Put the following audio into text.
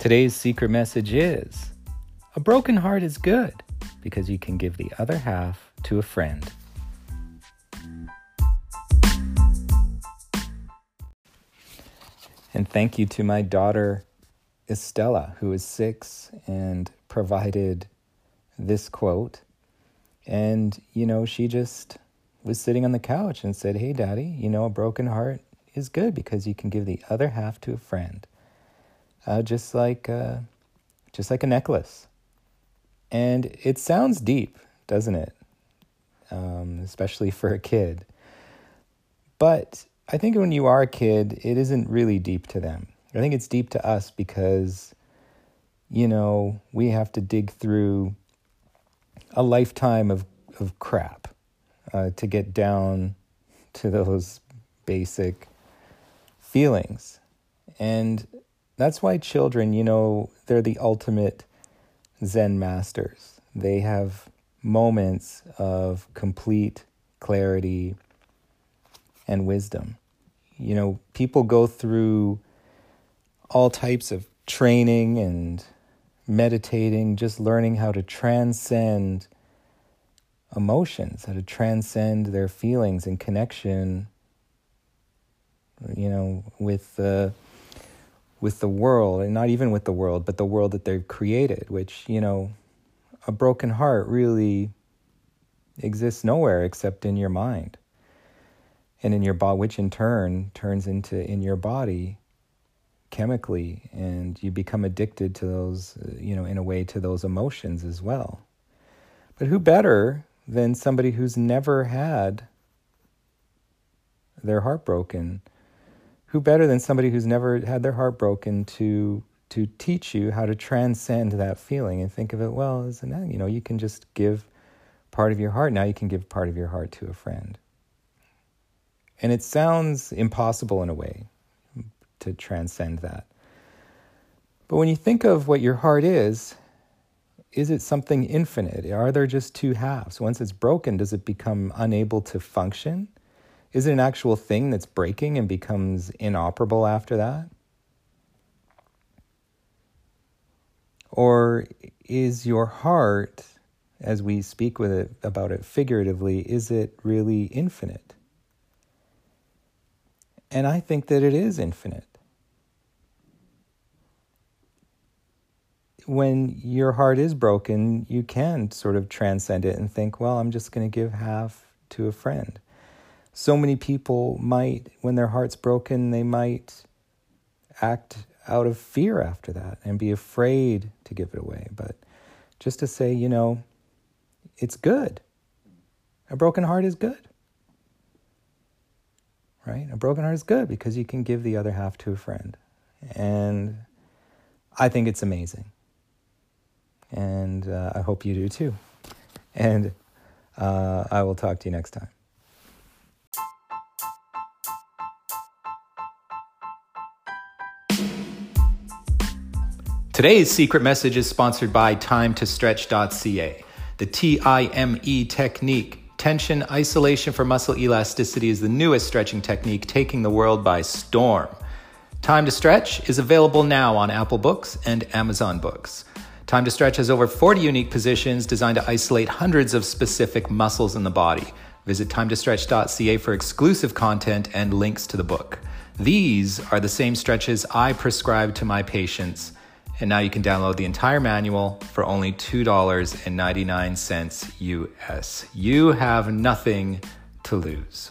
Today's secret message is a broken heart is good because you can give the other half to a friend. And thank you to my daughter Estella, who is six and provided this quote. And, you know, she just was sitting on the couch and said, Hey, daddy, you know, a broken heart is good because you can give the other half to a friend. Uh, just like, uh, just like a necklace. And it sounds deep, doesn't it? Um, especially for a kid. But I think when you are a kid, it isn't really deep to them. I think it's deep to us because, you know, we have to dig through a lifetime of, of crap uh, to get down to those basic feelings. And that's why children, you know, they're the ultimate Zen masters. They have moments of complete clarity and wisdom. You know, people go through all types of training and meditating, just learning how to transcend emotions, how to transcend their feelings and connection, you know, with the with the world, and not even with the world, but the world that they've created. Which you know, a broken heart really exists nowhere except in your mind, and in your body, which in turn turns into in your body chemically and you become addicted to those uh, you know in a way to those emotions as well but who better than somebody who's never had their heart broken who better than somebody who's never had their heart broken to to teach you how to transcend that feeling and think of it well as an you know you can just give part of your heart now you can give part of your heart to a friend and it sounds impossible in a way to transcend that. But when you think of what your heart is, is it something infinite? Are there just two halves? Once it's broken, does it become unable to function? Is it an actual thing that's breaking and becomes inoperable after that? Or is your heart, as we speak with it about it figuratively, is it really infinite? And I think that it is infinite. When your heart is broken, you can sort of transcend it and think, well, I'm just going to give half to a friend. So many people might, when their heart's broken, they might act out of fear after that and be afraid to give it away. But just to say, you know, it's good. A broken heart is good right? A broken heart is good because you can give the other half to a friend. And I think it's amazing. And uh, I hope you do too. And uh, I will talk to you next time. Today's secret message is sponsored by timetostretch.ca. The TIME technique Tension isolation for muscle elasticity is the newest stretching technique taking the world by storm. Time to Stretch is available now on Apple Books and Amazon Books. Time to Stretch has over 40 unique positions designed to isolate hundreds of specific muscles in the body. Visit timetostretch.ca for exclusive content and links to the book. These are the same stretches I prescribe to my patients and now you can download the entire manual for only $2.99 US. You have nothing to lose.